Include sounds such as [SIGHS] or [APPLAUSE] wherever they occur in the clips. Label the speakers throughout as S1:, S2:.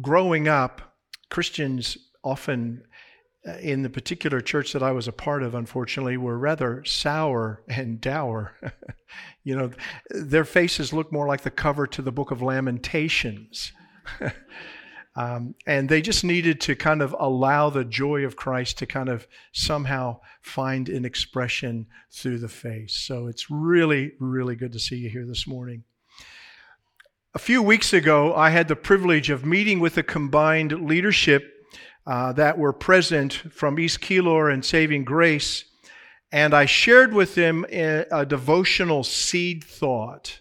S1: Growing up, Christians often, uh, in the particular church that I was a part of, unfortunately, were rather sour and dour. [LAUGHS] you know, their faces look more like the cover to the book of Lamentations. [LAUGHS] Um, and they just needed to kind of allow the joy of Christ to kind of somehow find an expression through the face. So it's really, really good to see you here this morning. A few weeks ago, I had the privilege of meeting with the combined leadership uh, that were present from East Keilor and Saving Grace, and I shared with them a, a devotional seed thought.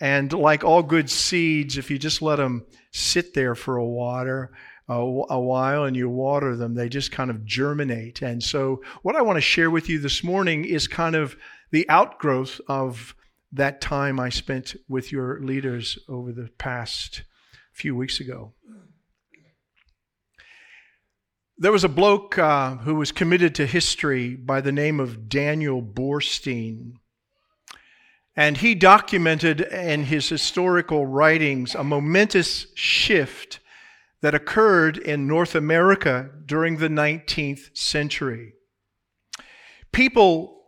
S1: And like all good seeds, if you just let them sit there for a water, a, a while and you water them, they just kind of germinate. And so, what I want to share with you this morning is kind of the outgrowth of that time I spent with your leaders over the past few weeks ago. There was a bloke uh, who was committed to history by the name of Daniel Boorstin. And he documented in his historical writings a momentous shift that occurred in North America during the 19th century. People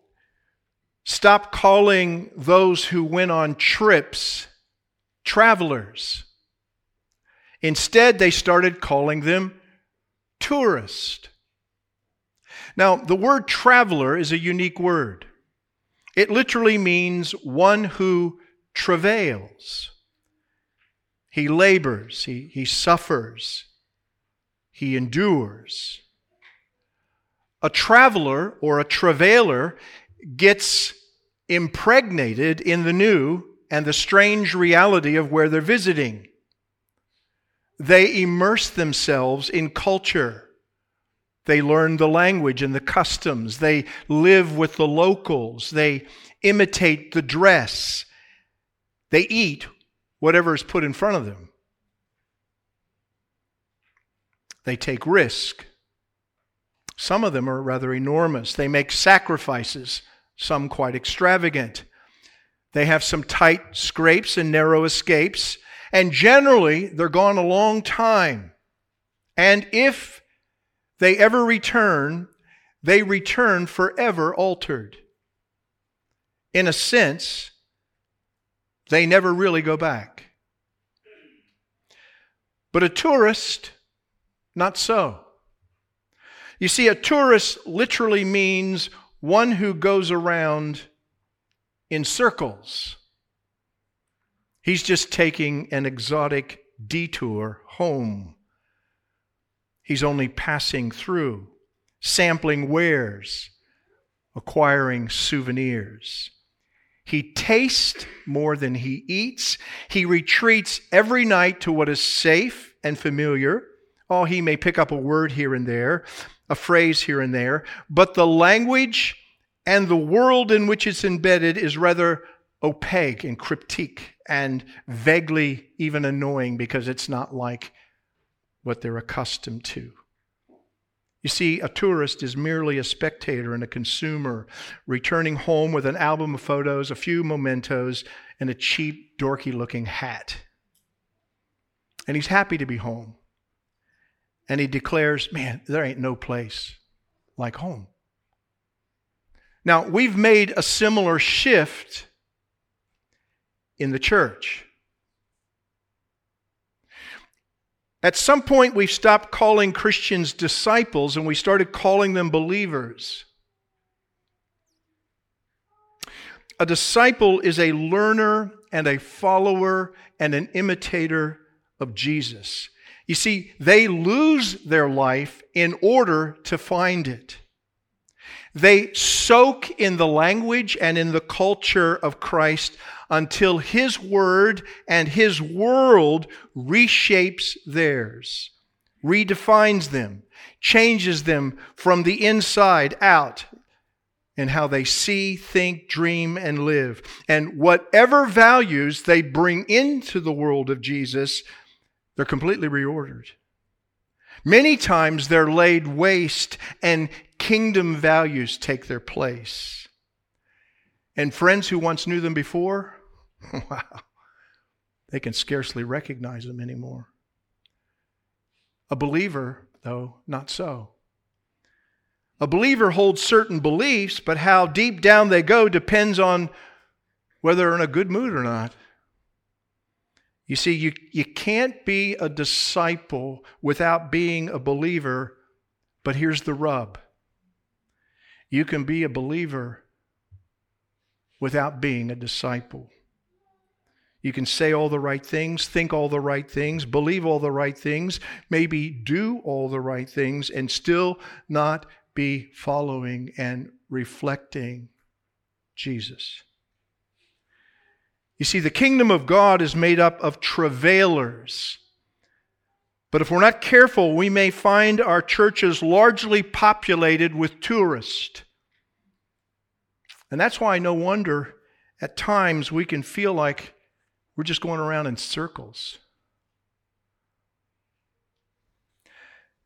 S1: Stop calling those who went on trips travelers. Instead, they started calling them tourists. Now, the word traveler is a unique word. It literally means one who travails. He labors, he, he suffers, he endures. A traveler or a travailer gets impregnated in the new and the strange reality of where they're visiting. They immerse themselves in culture. They learn the language and the customs. They live with the locals. They imitate the dress. They eat whatever is put in front of them. They take risk. Some of them are rather enormous. They make sacrifices some quite extravagant. They have some tight scrapes and narrow escapes, and generally they're gone a long time. And if they ever return, they return forever altered. In a sense, they never really go back. But a tourist, not so. You see, a tourist literally means one who goes around in circles. He's just taking an exotic detour home. He's only passing through, sampling wares, acquiring souvenirs. He tastes more than he eats. He retreats every night to what is safe and familiar. Oh, he may pick up a word here and there, a phrase here and there, but the language and the world in which it's embedded is rather opaque and cryptic and vaguely even annoying because it's not like what they're accustomed to. You see, a tourist is merely a spectator and a consumer, returning home with an album of photos, a few mementos, and a cheap, dorky looking hat. And he's happy to be home and he declares, Man, there ain't no place like home. Now, we've made a similar shift in the church. At some point, we stopped calling Christians disciples and we started calling them believers. A disciple is a learner and a follower and an imitator of Jesus. You see, they lose their life in order to find it. They soak in the language and in the culture of Christ until His Word and His world reshapes theirs, redefines them, changes them from the inside out in how they see, think, dream, and live. And whatever values they bring into the world of Jesus they're completely reordered. Many times they're laid waste and kingdom values take their place. And friends who once knew them before, [LAUGHS] wow, they can scarcely recognize them anymore. A believer, though, not so. A believer holds certain beliefs, but how deep down they go depends on whether they're in a good mood or not. You see, you, you can't be a disciple without being a believer, but here's the rub you can be a believer without being a disciple. You can say all the right things, think all the right things, believe all the right things, maybe do all the right things, and still not be following and reflecting Jesus. You see, the kingdom of God is made up of travailers. But if we're not careful, we may find our churches largely populated with tourists. And that's why no wonder at times we can feel like we're just going around in circles.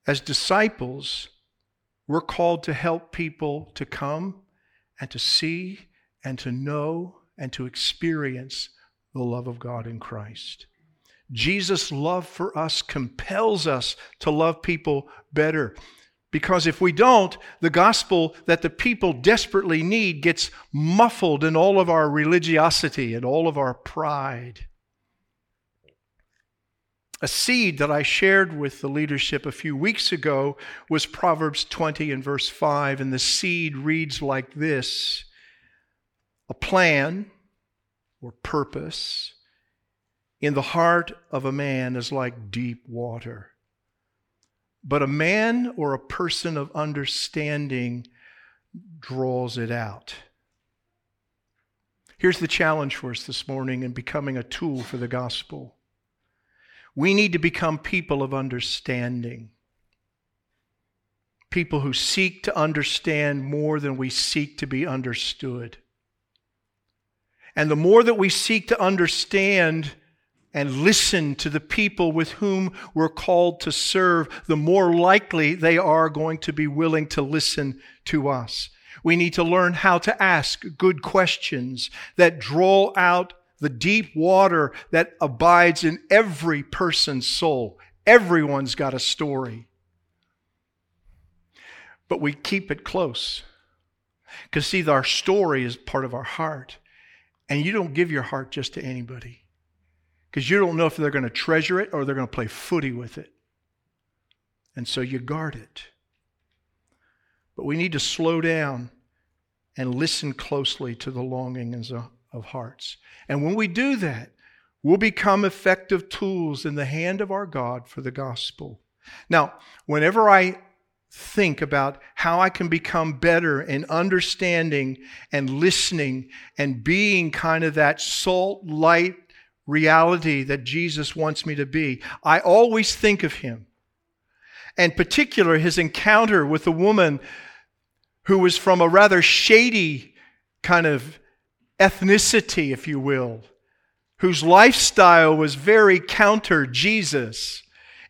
S1: As disciples, we're called to help people to come and to see and to know and to experience the love of God in Christ. Jesus' love for us compels us to love people better. Because if we don't, the gospel that the people desperately need gets muffled in all of our religiosity and all of our pride. A seed that I shared with the leadership a few weeks ago was Proverbs 20 and verse 5, and the seed reads like this A plan or purpose in the heart of a man is like deep water but a man or a person of understanding draws it out. Here's the challenge for us this morning in becoming a tool for the gospel. We need to become people of understanding. People who seek to understand more than we seek to be understood. And the more that we seek to understand, and listen to the people with whom we're called to serve, the more likely they are going to be willing to listen to us. We need to learn how to ask good questions that draw out the deep water that abides in every person's soul. Everyone's got a story. But we keep it close. Because, see, our story is part of our heart. And you don't give your heart just to anybody because you don't know if they're going to treasure it or they're going to play footy with it. And so you guard it. But we need to slow down and listen closely to the longings of hearts. And when we do that, we'll become effective tools in the hand of our God for the gospel. Now, whenever I think about how I can become better in understanding and listening and being kind of that salt, light, reality that Jesus wants me to be, I always think of him. And particular his encounter with a woman who was from a rather shady kind of ethnicity, if you will, whose lifestyle was very counter Jesus.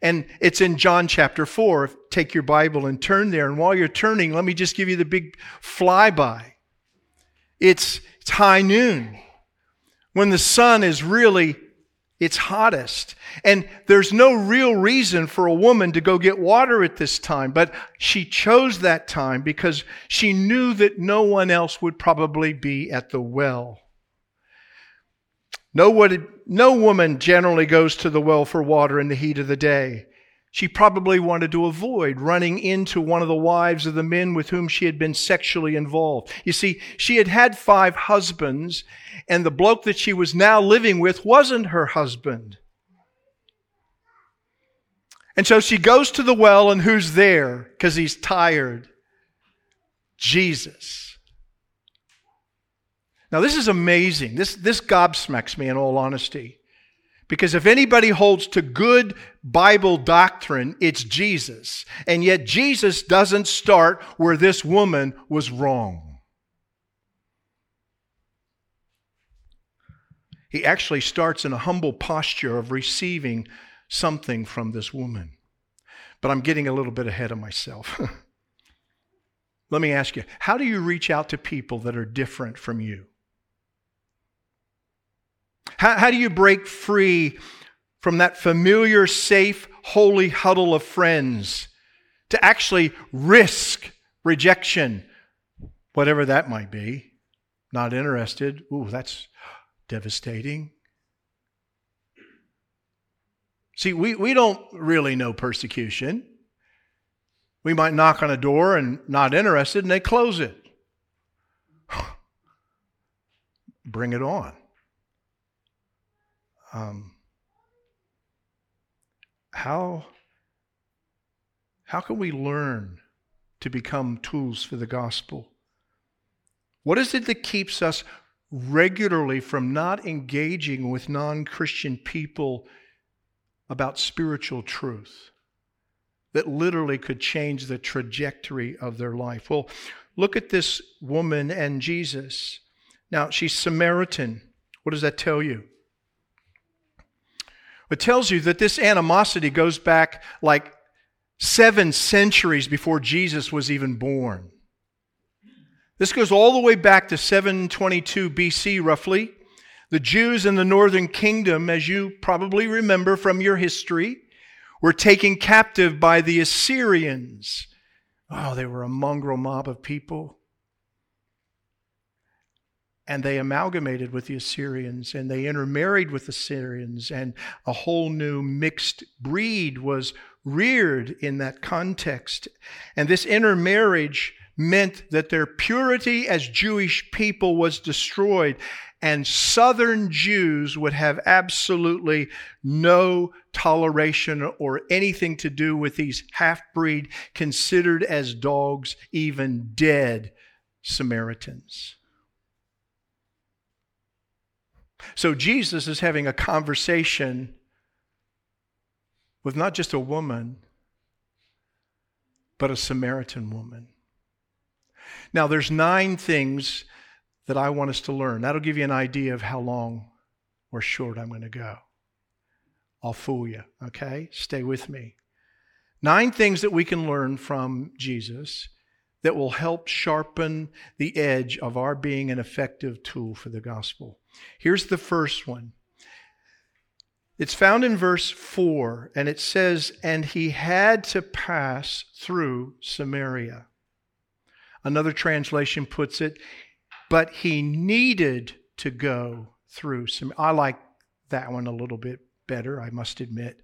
S1: And it's in John chapter 4. Take your Bible and turn there. And while you're turning, let me just give you the big flyby. It's, it's high noon when the sun is really its hottest. And there's no real reason for a woman to go get water at this time, but she chose that time because she knew that no one else would probably be at the well. No, one, no woman generally goes to the well for water in the heat of the day. She probably wanted to avoid running into one of the wives of the men with whom she had been sexually involved. You see, she had had five husbands, and the bloke that she was now living with wasn't her husband. And so she goes to the well, and who's there? Because he's tired. Jesus. Now, this is amazing. This, this gobsmacks me in all honesty. Because if anybody holds to good Bible doctrine, it's Jesus. And yet Jesus doesn't start where this woman was wrong. He actually starts in a humble posture of receiving something from this woman. But I'm getting a little bit ahead of myself. [LAUGHS] Let me ask you how do you reach out to people that are different from you? How, how do you break free from that familiar, safe holy huddle of friends, to actually risk rejection, whatever that might be. Not interested. Ooh, that's devastating. See, we, we don't really know persecution. We might knock on a door and not interested, and they close it. [SIGHS] Bring it on. Um, how, how can we learn to become tools for the gospel? What is it that keeps us regularly from not engaging with non Christian people about spiritual truth that literally could change the trajectory of their life? Well, look at this woman and Jesus. Now, she's Samaritan. What does that tell you? It tells you that this animosity goes back like seven centuries before Jesus was even born. This goes all the way back to 722 BC, roughly. The Jews in the northern kingdom, as you probably remember from your history, were taken captive by the Assyrians. Oh, they were a mongrel mob of people. And they amalgamated with the Assyrians and they intermarried with the Assyrians, and a whole new mixed breed was reared in that context. And this intermarriage meant that their purity as Jewish people was destroyed, and Southern Jews would have absolutely no toleration or anything to do with these half breed, considered as dogs, even dead Samaritans. So Jesus is having a conversation with not just a woman, but a Samaritan woman. Now, there's nine things that I want us to learn. That'll give you an idea of how long or short I'm going to go. I'll fool you, okay? Stay with me. Nine things that we can learn from Jesus that will help sharpen the edge of our being an effective tool for the gospel. Here's the first one. It's found in verse 4, and it says, And he had to pass through Samaria. Another translation puts it, but he needed to go through some. I like that one a little bit better, I must admit.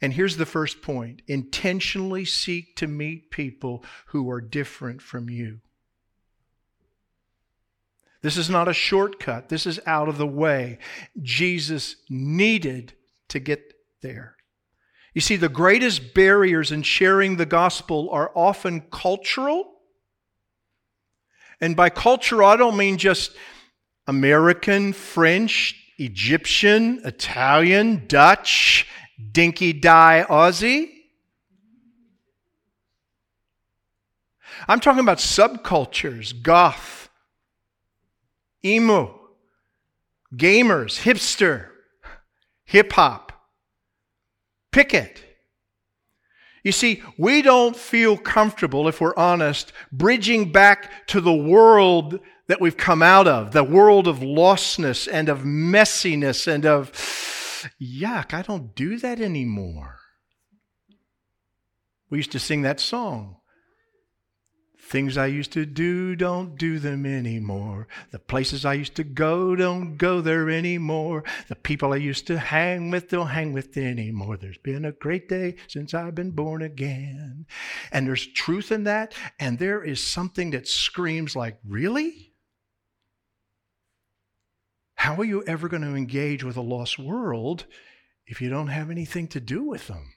S1: And here's the first point intentionally seek to meet people who are different from you. This is not a shortcut, this is out of the way. Jesus needed to get there. You see, the greatest barriers in sharing the gospel are often cultural and by culture, I don't mean just American, French, Egyptian, Italian, Dutch, dinky die Aussie. I'm talking about subcultures, goth, emo, gamers, hipster, hip hop, picket. You see, we don't feel comfortable, if we're honest, bridging back to the world that we've come out of, the world of lostness and of messiness and of yuck. I don't do that anymore. We used to sing that song. Things I used to do, don't do them anymore. The places I used to go, don't go there anymore. The people I used to hang with, don't hang with anymore. There's been a great day since I've been born again. And there's truth in that, and there is something that screams like, really? How are you ever going to engage with a lost world if you don't have anything to do with them?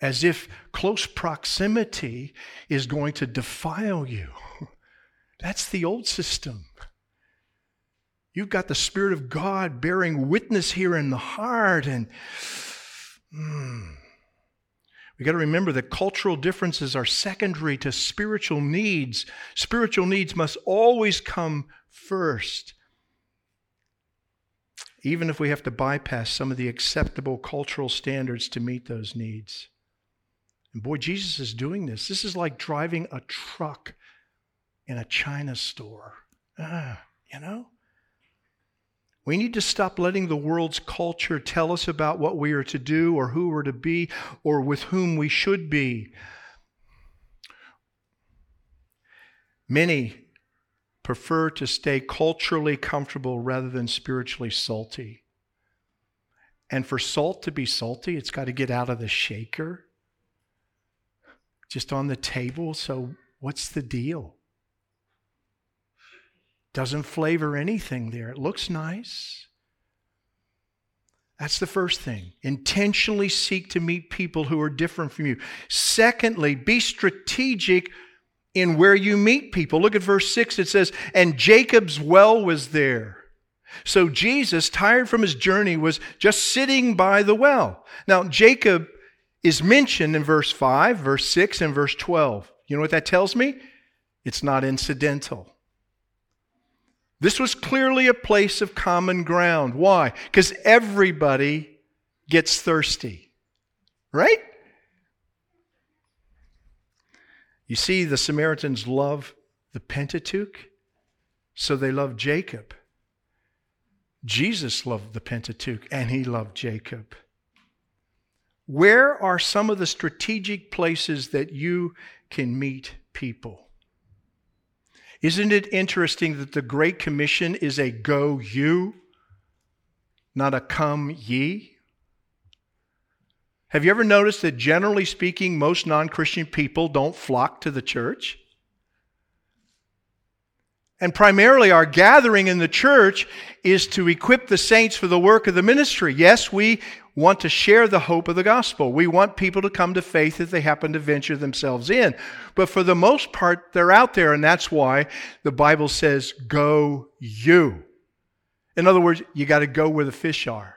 S1: As if close proximity is going to defile you. [LAUGHS] That's the old system. You've got the Spirit of God bearing witness here in the heart. And mm, we got to remember that cultural differences are secondary to spiritual needs. Spiritual needs must always come first, even if we have to bypass some of the acceptable cultural standards to meet those needs. And boy, Jesus is doing this. This is like driving a truck in a China store. Ah, you know? We need to stop letting the world's culture tell us about what we are to do or who we're to be or with whom we should be. Many prefer to stay culturally comfortable rather than spiritually salty. And for salt to be salty, it's got to get out of the shaker, just on the table. So, what's the deal? Doesn't flavor anything there. It looks nice. That's the first thing. Intentionally seek to meet people who are different from you. Secondly, be strategic in where you meet people. Look at verse 6. It says, And Jacob's well was there. So Jesus, tired from his journey, was just sitting by the well. Now, Jacob is mentioned in verse 5, verse 6, and verse 12. You know what that tells me? It's not incidental. This was clearly a place of common ground. Why? Because everybody gets thirsty, right? You see, the Samaritans love the Pentateuch, so they love Jacob. Jesus loved the Pentateuch, and he loved Jacob. Where are some of the strategic places that you can meet people? Isn't it interesting that the Great Commission is a go you, not a come ye? Have you ever noticed that generally speaking, most non Christian people don't flock to the church? And primarily, our gathering in the church is to equip the saints for the work of the ministry. Yes, we want to share the hope of the gospel. We want people to come to faith if they happen to venture themselves in. But for the most part, they're out there, and that's why the Bible says, Go you. In other words, you got to go where the fish are.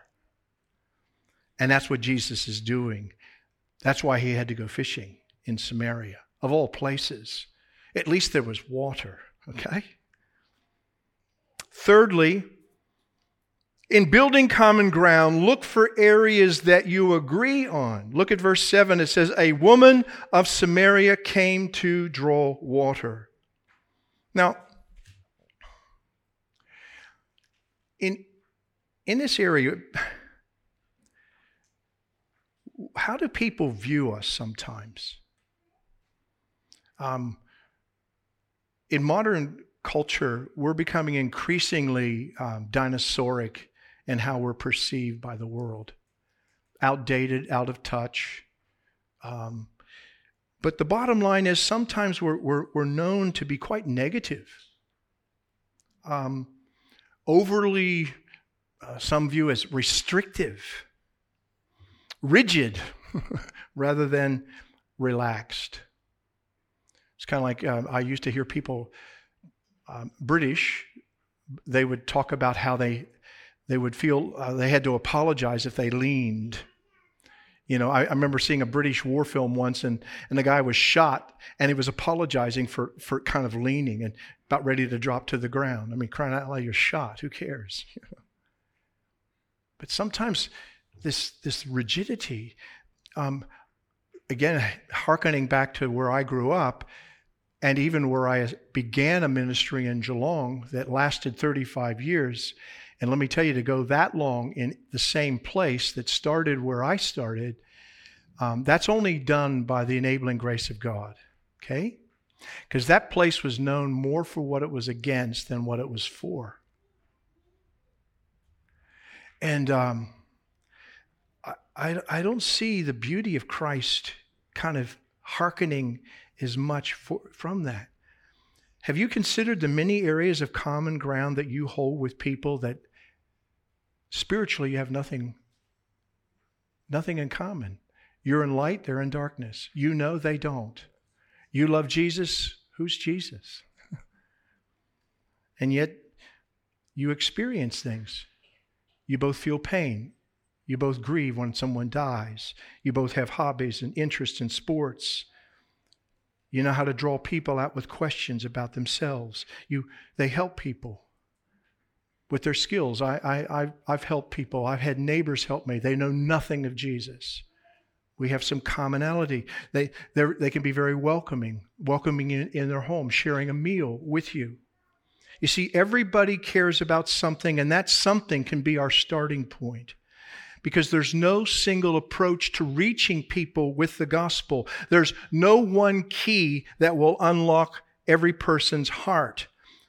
S1: And that's what Jesus is doing. That's why he had to go fishing in Samaria, of all places. At least there was water, okay? Thirdly, in building common ground, look for areas that you agree on. Look at verse 7. It says, A woman of Samaria came to draw water. Now, in, in this area, how do people view us sometimes? Um, in modern culture, we're becoming increasingly um, dinosauric in how we're perceived by the world, outdated, out of touch. Um, but the bottom line is sometimes we're, we're, we're known to be quite negative, um, overly, uh, some view as restrictive, rigid, [LAUGHS] rather than relaxed. It's kind of like uh, I used to hear people um, British, they would talk about how they they would feel uh, they had to apologize if they leaned. You know, I, I, remember seeing a British war film once, and, and the guy was shot, and he was apologizing for, for kind of leaning and about ready to drop to the ground. I mean, crying out loud, you're shot. Who cares? [LAUGHS] but sometimes this this rigidity, um, again, harkening back to where I grew up, and even where I began a ministry in Geelong that lasted 35 years. And let me tell you, to go that long in the same place that started where I started, um, that's only done by the enabling grace of God. Okay? Because that place was known more for what it was against than what it was for. And um, I, I, don't see the beauty of Christ kind of hearkening as much for, from that. Have you considered the many areas of common ground that you hold with people that spiritually you have nothing nothing in common? You're in light, they're in darkness. You know they don't. You love Jesus, who's Jesus? [LAUGHS] and yet you experience things. You both feel pain. You both grieve when someone dies. You both have hobbies and interests in sports. You know how to draw people out with questions about themselves. You, they help people with their skills. I, I, I've, I've helped people. I've had neighbors help me. They know nothing of Jesus. We have some commonality. They, they can be very welcoming, welcoming in, in their home, sharing a meal with you. You see, everybody cares about something, and that something can be our starting point because there's no single approach to reaching people with the gospel. There's no one key that will unlock every person's heart.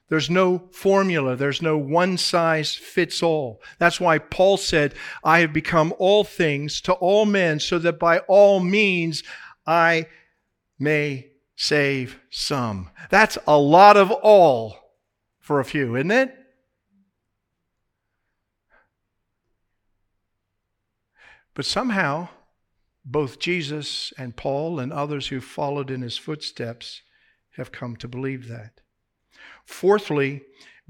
S1: There's no formula. There's no one size fits all. That's why Paul said, I have become all things to all men so that by all means I may save some. That's a lot of all for a few, isn't it? But somehow, both Jesus and Paul and others who followed in his footsteps have come to believe that. Fourthly,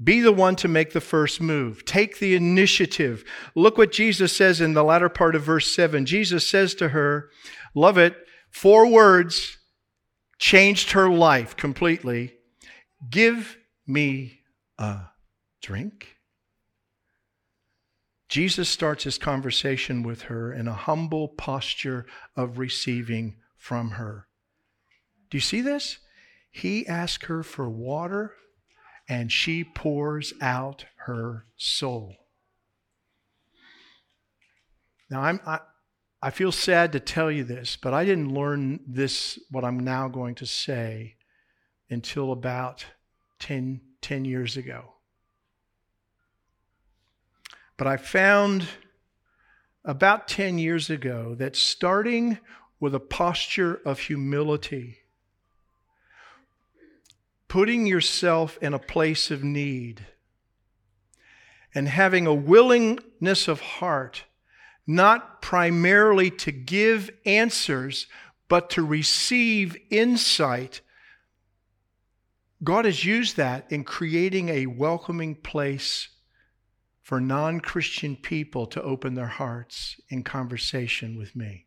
S1: be the one to make the first move. Take the initiative. Look what Jesus says in the latter part of verse 7. Jesus says to her, Love it, four words changed her life completely. Give me a drink. Jesus starts his conversation with her in a humble posture of receiving from her. Do you see this? He asks her for water and she pours out her soul. Now, I'm, I, I feel sad to tell you this, but I didn't learn this, what I'm now going to say, until about 10, 10 years ago. But I found about 10 years ago that starting with a posture of humility, putting yourself in a place of need, and having a willingness of heart, not primarily to give answers, but to receive insight. God has used that in creating a welcoming place for non Christian people to open their hearts in conversation with me.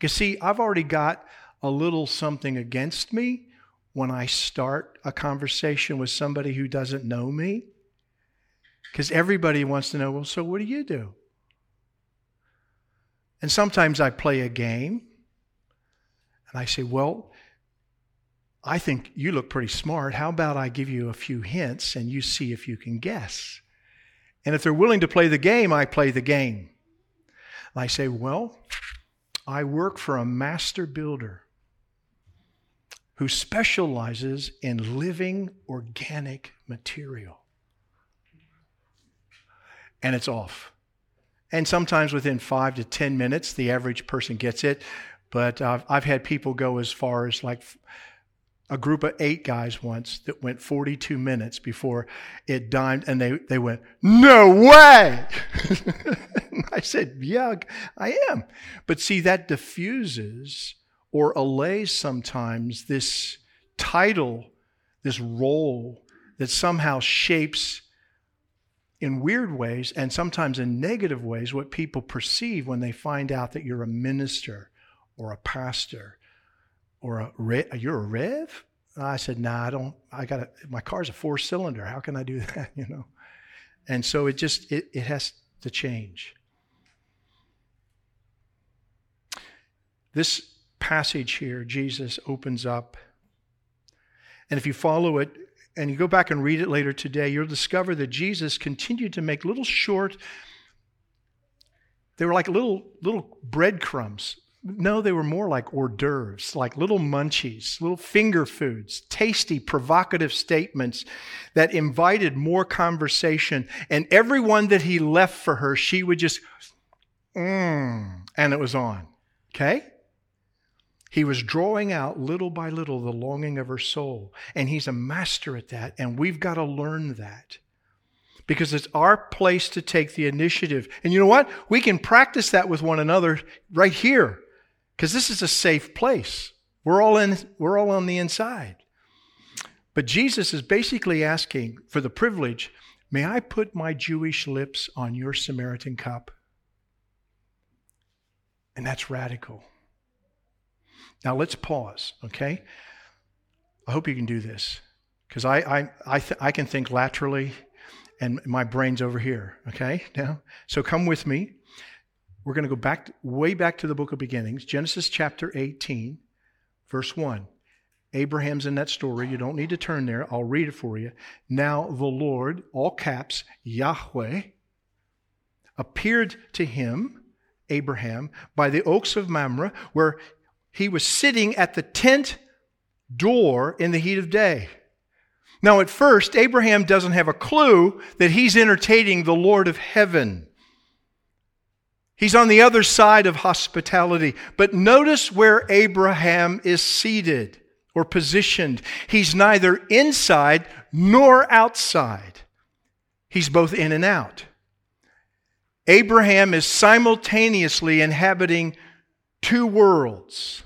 S1: You see, I've already got a little something against me when I start a conversation with somebody who doesn't know me. Because everybody wants to know, well, so what do you do? And sometimes I play a game and I say, well, I think you look pretty smart. How about I give you a few hints and you see if you can guess? And if they're willing to play the game, I play the game. And I say, Well, I work for a master builder who specializes in living organic material. And it's off. And sometimes within five to 10 minutes, the average person gets it. But uh, I've had people go as far as like a group of eight guys once that went 42 minutes before it dimed, and they, they went, No way! [LAUGHS] I said, Yeah, I am. But see, that diffuses or allays sometimes this title, this role that somehow shapes in weird ways and sometimes in negative ways what people perceive when they find out that you're a minister or a pastor or a re- you're a rev? I said nah i don't i got my car's a four cylinder. How can i do [LAUGHS] that you know? And so it just it, it has to change. This passage here jesus opens up and if you follow it and you go back and read it later today you'll discover that jesus continued to make little short they were like little little breadcrumbs no, they were more like hors d'oeuvres, like little munchies, little finger foods, tasty, provocative statements that invited more conversation. And everyone that he left for her, she would just, mmm, and it was on. Okay? He was drawing out little by little the longing of her soul. And he's a master at that. And we've got to learn that because it's our place to take the initiative. And you know what? We can practice that with one another right here because this is a safe place. We're all, in, we're all on the inside. But Jesus is basically asking for the privilege may I put my Jewish lips on your Samaritan cup? And that's radical. Now let's pause, okay? I hope you can do this because I, I, I, th- I can think laterally and my brain's over here, okay? Now, so come with me. We're going to go back way back to the book of beginnings, Genesis chapter 18, verse 1. Abraham's in that story. You don't need to turn there. I'll read it for you. Now the Lord, all caps, Yahweh, appeared to him, Abraham, by the oaks of Mamre, where he was sitting at the tent door in the heat of day. Now, at first, Abraham doesn't have a clue that he's entertaining the Lord of heaven. He's on the other side of hospitality. But notice where Abraham is seated or positioned. He's neither inside nor outside, he's both in and out. Abraham is simultaneously inhabiting two worlds.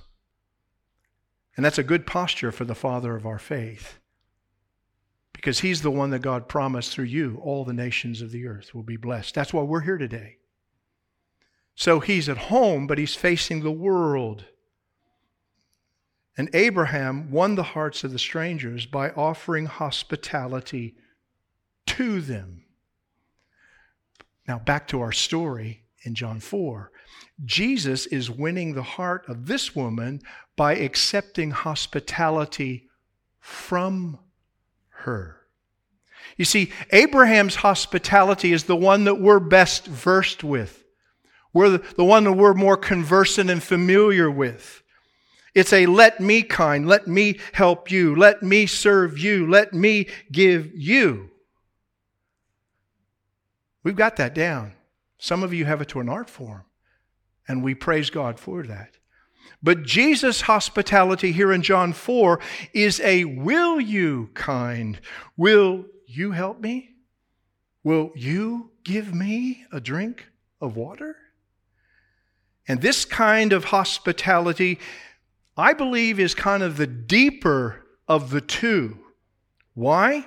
S1: And that's a good posture for the father of our faith because he's the one that God promised through you, all the nations of the earth will be blessed. That's why we're here today. So he's at home, but he's facing the world. And Abraham won the hearts of the strangers by offering hospitality to them. Now, back to our story in John 4. Jesus is winning the heart of this woman by accepting hospitality from her. You see, Abraham's hospitality is the one that we're best versed with. We're the, one that we're more conversant and familiar with. It's a let me kind, let me help you, let me serve you, let me give you. We've got that down. Some of you have it to an art form, and we praise God for that. But Jesus' hospitality here in John 4 is a will you kind. Will you help me? Will you give me a drink of water? And this kind of hospitality, I believe, is kind of the deeper of the two. Why?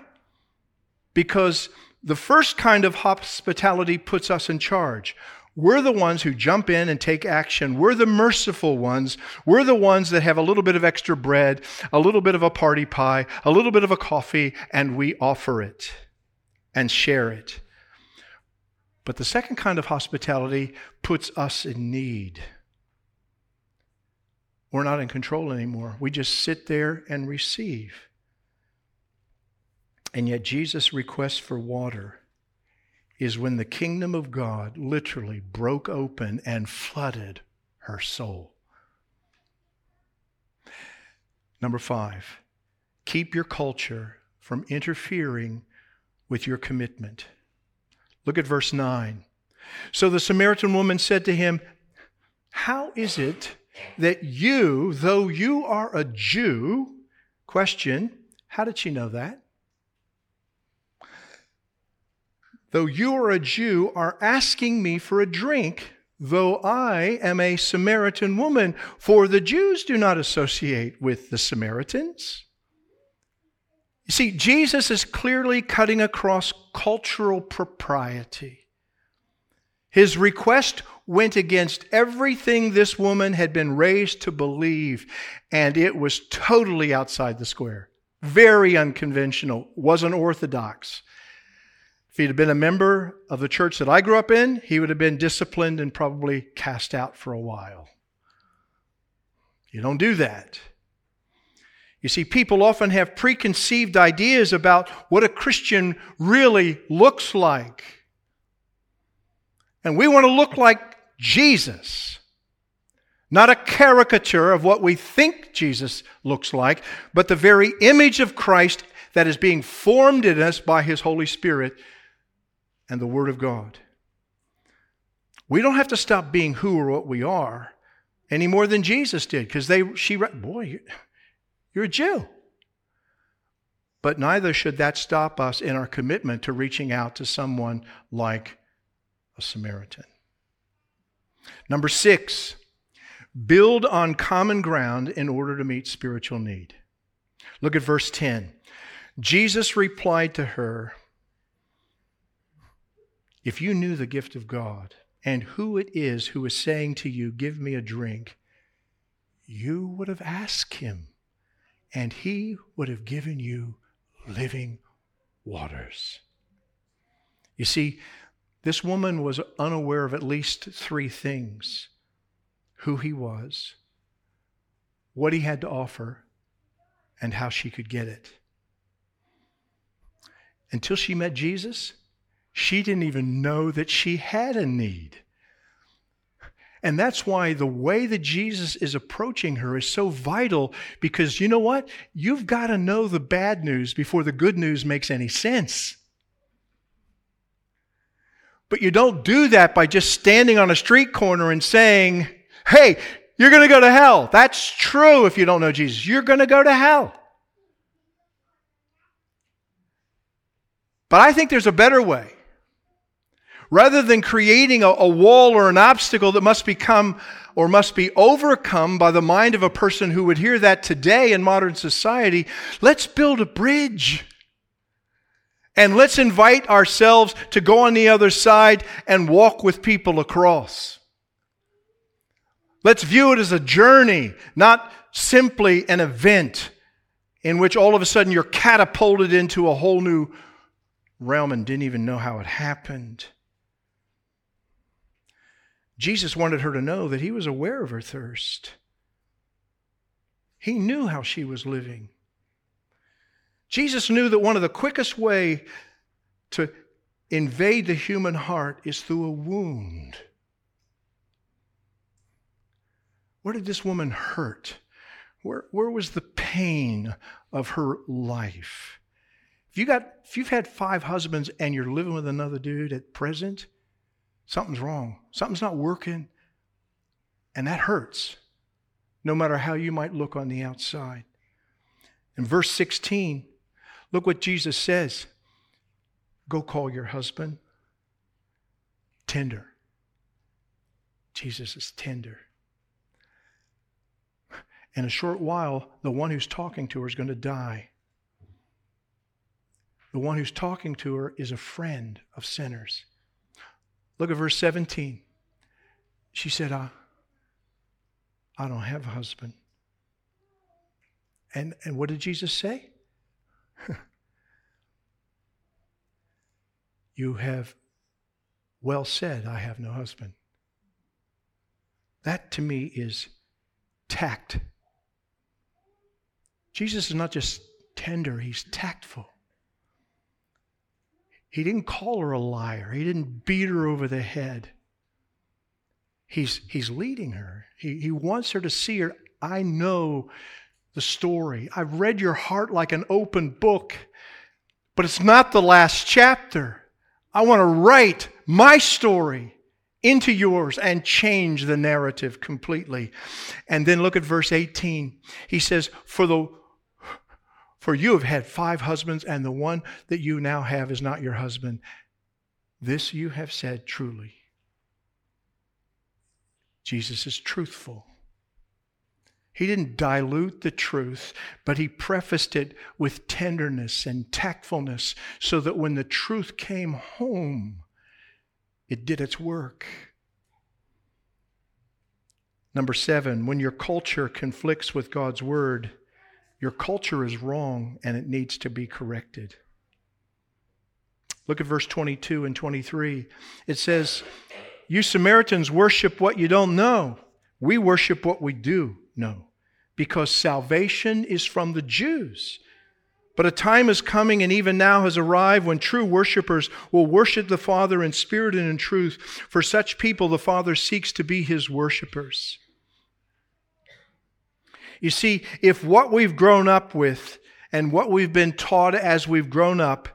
S1: Because the first kind of hospitality puts us in charge. We're the ones who jump in and take action. We're the merciful ones. We're the ones that have a little bit of extra bread, a little bit of a party pie, a little bit of a coffee, and we offer it and share it. But the second kind of hospitality puts us in need. We're not in control anymore. We just sit there and receive. And yet, Jesus' requests for water is when the kingdom of God literally broke open and flooded her soul. Number five, keep your culture from interfering with your commitment. Look at verse 9. So the Samaritan woman said to him, How is it that you, though you are a Jew, question, how did she know that? Though you are a Jew, are asking me for a drink, though I am a Samaritan woman, for the Jews do not associate with the Samaritans. You see, Jesus is clearly cutting across cultural propriety. His request went against everything this woman had been raised to believe, and it was totally outside the square. Very unconventional, wasn't orthodox. If he'd have been a member of the church that I grew up in, he would have been disciplined and probably cast out for a while. You don't do that. You see, people often have preconceived ideas about what a Christian really looks like. And we want to look like Jesus. Not a caricature of what we think Jesus looks like, but the very image of Christ that is being formed in us by His Holy Spirit and the Word of God. We don't have to stop being who or what we are any more than Jesus did, because they she boy, you're a Jew. But neither should that stop us in our commitment to reaching out to someone like a Samaritan. Number six, build on common ground in order to meet spiritual need. Look at verse 10. Jesus replied to her, if you knew the gift of God and who it is who is saying to you, Give me a drink, you would have asked him, and he would have given you living waters. You see, this woman was unaware of at least three things who he was, what he had to offer, and how she could get it. Until she met Jesus, she didn't even know that she had a need. And that's why the way that Jesus is approaching her is so vital because you know what? You've got to know the bad news before the good news makes any sense. But you don't do that by just standing on a street corner and saying, hey, you're going to go to hell. That's true if you don't know Jesus. You're going to go to hell. But I think there's a better way. Rather than creating a, a, wall or an obstacle that must become or must be overcome by the mind of a person who would hear that today in modern society, let's build a bridge. And let's invite ourselves to go on the other side and walk with people across. Let's view it as a journey, not simply an event in which all of a sudden you're catapulted into a whole new realm and didn't even know how it happened. Jesus wanted her to know that he was aware of her thirst. He knew how she was living. Jesus knew that one of the quickest way to invade the human heart is through a wound. Where did this woman hurt? Where, where was the pain of her life? If you got if you've had five husbands and you're living with another dude at present, Something's wrong. Something's not working. And that hurts, no matter how you might look on the outside. In verse 16, look what Jesus says Go call your husband. Tender. Jesus is tender. In a short while, the one who's talking to her is going to die. The one who's talking to her is a friend of sinners. Look at verse 17. She said, I, I don't have a husband. And, and what did Jesus say? [LAUGHS] you have well said, I have no husband. That to me is tact. Jesus is not just tender, he's tactful. He didn't call her a liar. He didn't beat her over the head. He's, he's leading her. He, he wants her to see her. I know the story. I've read your heart like an open book, but it's not the last chapter. I want to write my story into yours and change the narrative completely. And then look at verse 18. He says, For the for you have had five husbands, and the one that you now have is not your husband. This you have said truly. Jesus is truthful. He didn't dilute the truth, but he prefaced it with tenderness and tactfulness so that when the truth came home, it did its work. Number seven, when your culture conflicts with God's word, your culture is wrong and it needs to be corrected. Look at verse 22 and 23. It says, You Samaritans worship what you don't know. We worship what we do know, because salvation is from the Jews. But a time is coming and even now has arrived when true worshipers will worship the Father in spirit and in truth. For such people, the Father seeks to be his worshipers. You see, if what we've grown up with and what we've been taught as we've grown up,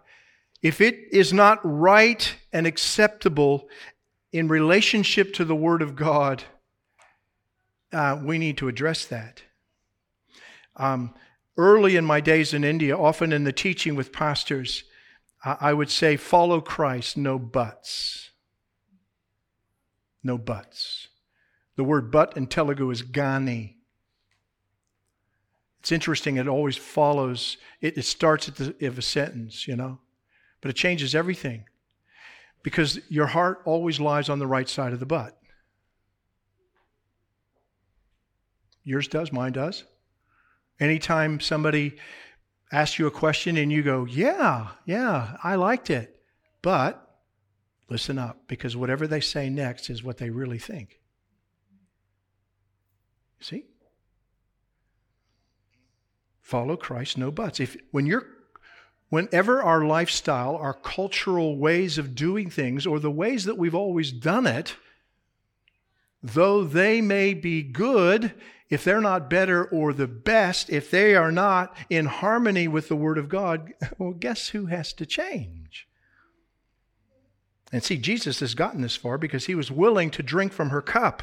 S1: if it is not right and acceptable in relationship to the Word of God, uh, we need to address that. Um, early in my days in India, often in the teaching with pastors, I would say, follow Christ, no buts. No buts. The word but in Telugu is gani. It's interesting, it always follows, it, it starts at the of a sentence, you know, but it changes everything because your heart always lies on the right side of the butt. Yours does, mine does. Anytime somebody asks you a question and you go, Yeah, yeah, I liked it, but listen up because whatever they say next is what they really think. See? Follow Christ, no buts. If when you're whenever our lifestyle, our cultural ways of doing things, or the ways that we've always done it, though they may be good, if they're not better or the best, if they are not in harmony with the Word of God, [LAUGHS] well, guess who has to change? And see, Jesus has gotten this far because he was willing to drink from her cup.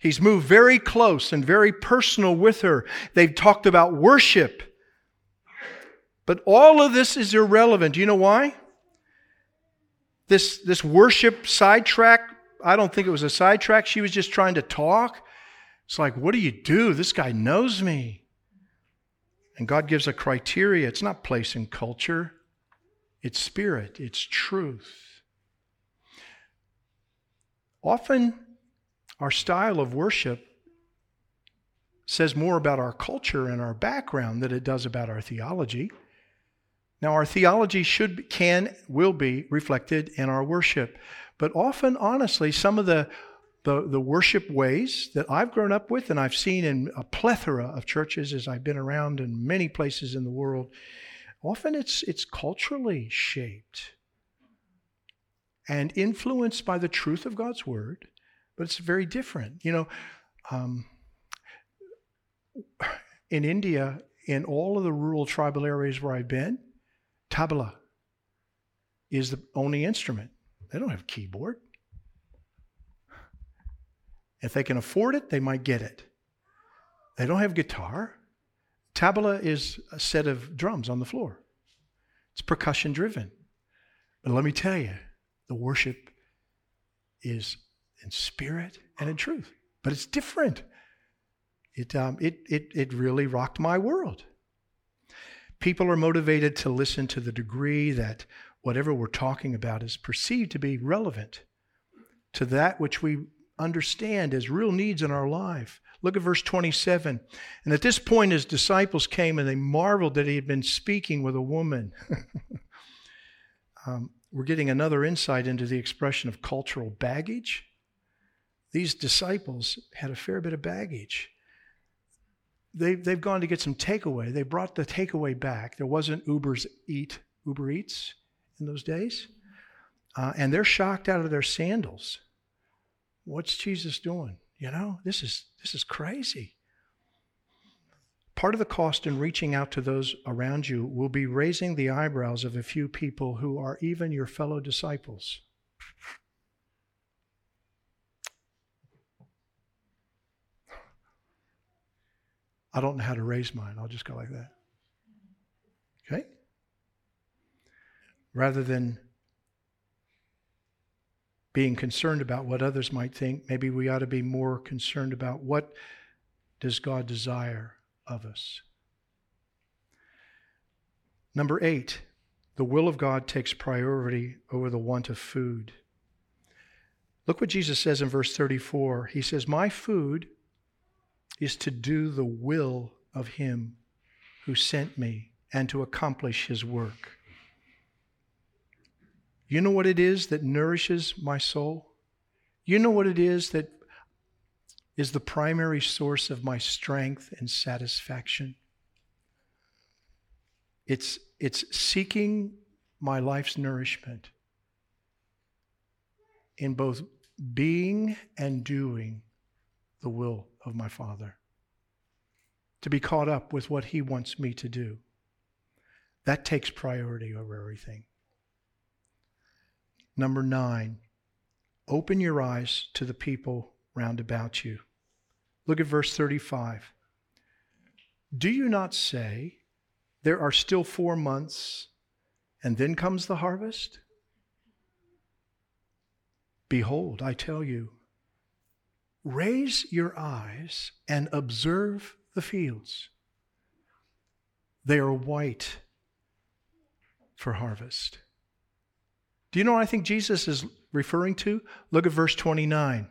S1: He's moved very close and very personal with her. They've talked about worship. But all of this is irrelevant. Do you know why? This, this worship sidetrack, I don't think it was a sidetrack. She was just trying to talk. It's like, what do you do? This guy knows me. And God gives a criteria. It's not place and culture, it's spirit, it's truth. Often, our style of worship says more about our culture and our background than it does about our theology. Now, our theology should, can, will be reflected in our worship. But often, honestly, some of the the, the worship ways that I've grown up with and I've seen in a plethora of churches as I've been around in many places in the world, often it's, it's culturally shaped and influenced by the truth of God's word, but it's very different. You know, um, in India, in all of the rural tribal areas where I've been, tabla is the only instrument. They don't have keyboard. If they can afford it, they might get it. They don't have guitar. Tabla is a set of drums on the floor. It's percussion driven. But let me tell you, the worship is in spirit and in truth. But it's different. It, um, it, it, it really rocked my world. People are motivated to listen to the degree that whatever we're talking about is perceived to be relevant to that which we understand as real needs in our life. Look at verse 27. And at this point, his disciples came and they marveled that he had been speaking with a woman. [LAUGHS] um, we're getting another insight into the expression of cultural baggage. These disciples had a fair bit of baggage. They, they've gone to get some takeaway. They brought the takeaway back. There wasn't Uber's Eat, Uber Eats in those days. Uh, and they're shocked out of their sandals what's Jesus doing? You know, this is this is crazy. Part of the cost in reaching out to those around you will be raising the eyebrows of a few people who are even your fellow disciples. I don't know how to raise mine. I'll just go like that. Okay? Rather than being concerned about what others might think, maybe we ought to be more concerned about what does God desire of us. Number eight, the will of God takes priority over the want of food. Look what Jesus says in verse 34. He says, My food is to do the will of him who sent me and to accomplish his work. You know what it is that nourishes my soul? You know what it is that is the primary source of my strength and satisfaction? It's, it's seeking my life's nourishment in both being and doing the will of my Father. To be caught up with what He wants me to do. That takes priority over everything. Number nine, open your eyes to the people round about you. Look at verse 35. Do you not say, There are still four months, and then comes the harvest? Behold, I tell you, raise your eyes and observe the fields. They are white for harvest. Do you know what I think Jesus is referring to? Look at verse 29.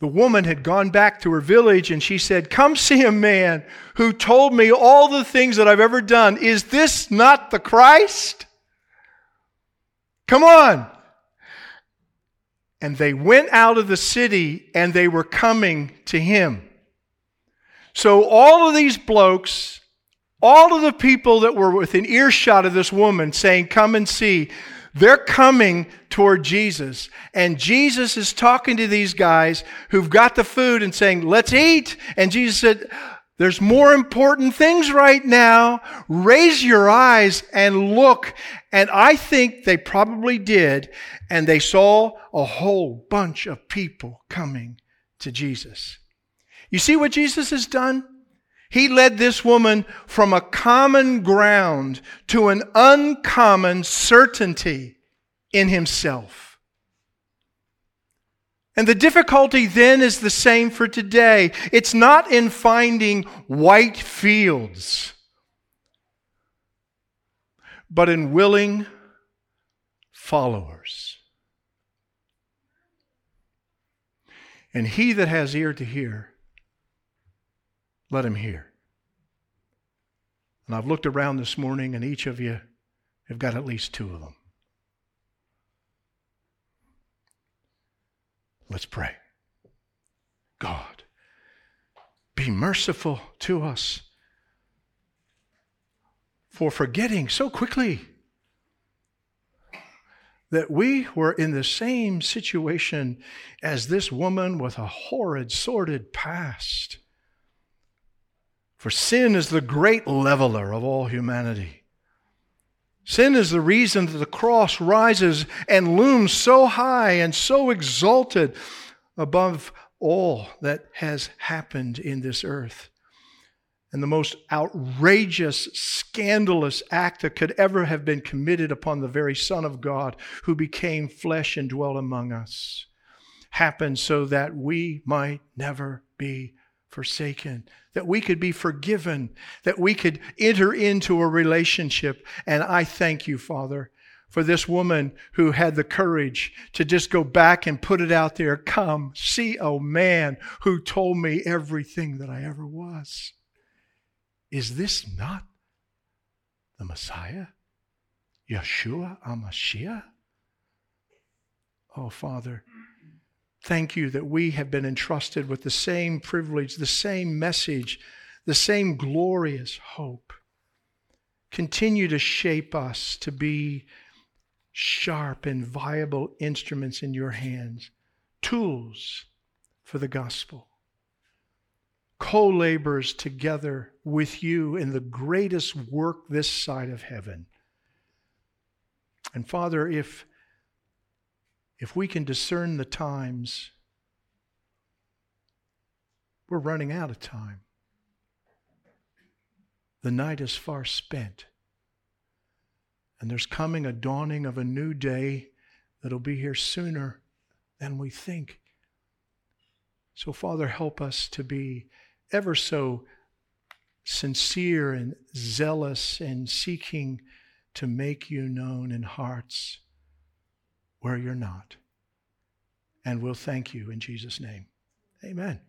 S1: The woman had gone back to her village and she said, Come see a man who told me all the things that I've ever done. Is this not the Christ? Come on. And they went out of the city and they were coming to him. So all of these blokes, all of the people that were within earshot of this woman saying, Come and see, they're coming toward Jesus. And Jesus is talking to these guys who've got the food and saying, Let's eat. And Jesus said, There's more important things right now. Raise your eyes and look. And I think they probably did. And they saw a whole bunch of people coming to Jesus. You see what Jesus has done? He led this woman from a common ground to an uncommon certainty in himself. And the difficulty then is the same for today. It's not in finding white fields, but in willing followers. And he that has ear to hear, let him hear. And I've looked around this morning, and each of you have got at least two of them. Let's pray. God, be merciful to us for forgetting so quickly that we were in the same situation as this woman with a horrid, sordid past. For sin is the great leveler of all humanity. Sin is the reason that the cross rises and looms so high and so exalted above all that has happened in this earth. And the most outrageous, scandalous act that could ever have been committed upon the very Son of God who became flesh and dwelt among us happened so that we might never be forsaken, that we could be forgiven, that we could enter into a relationship. And I thank you, Father, for this woman who had the courage to just go back and put it out there. Come, see a man who told me everything that I ever was. Is this not the Messiah? Yeshua HaMashiach? Oh, Father, Thank you that we have been entrusted with the same privilege, the same message, the same glorious hope. Continue to shape us to be sharp and viable instruments in your hands, tools for the gospel, co laborers together with you in the greatest work this side of heaven. And Father, if if we can discern the times, we're running out of time. The night is far spent. And there's coming a dawning of a new day that'll be here sooner than we think. So, Father, help us to be ever so sincere and zealous and seeking to make you known in hearts where you're not. And we'll thank you in Jesus' name. Amen.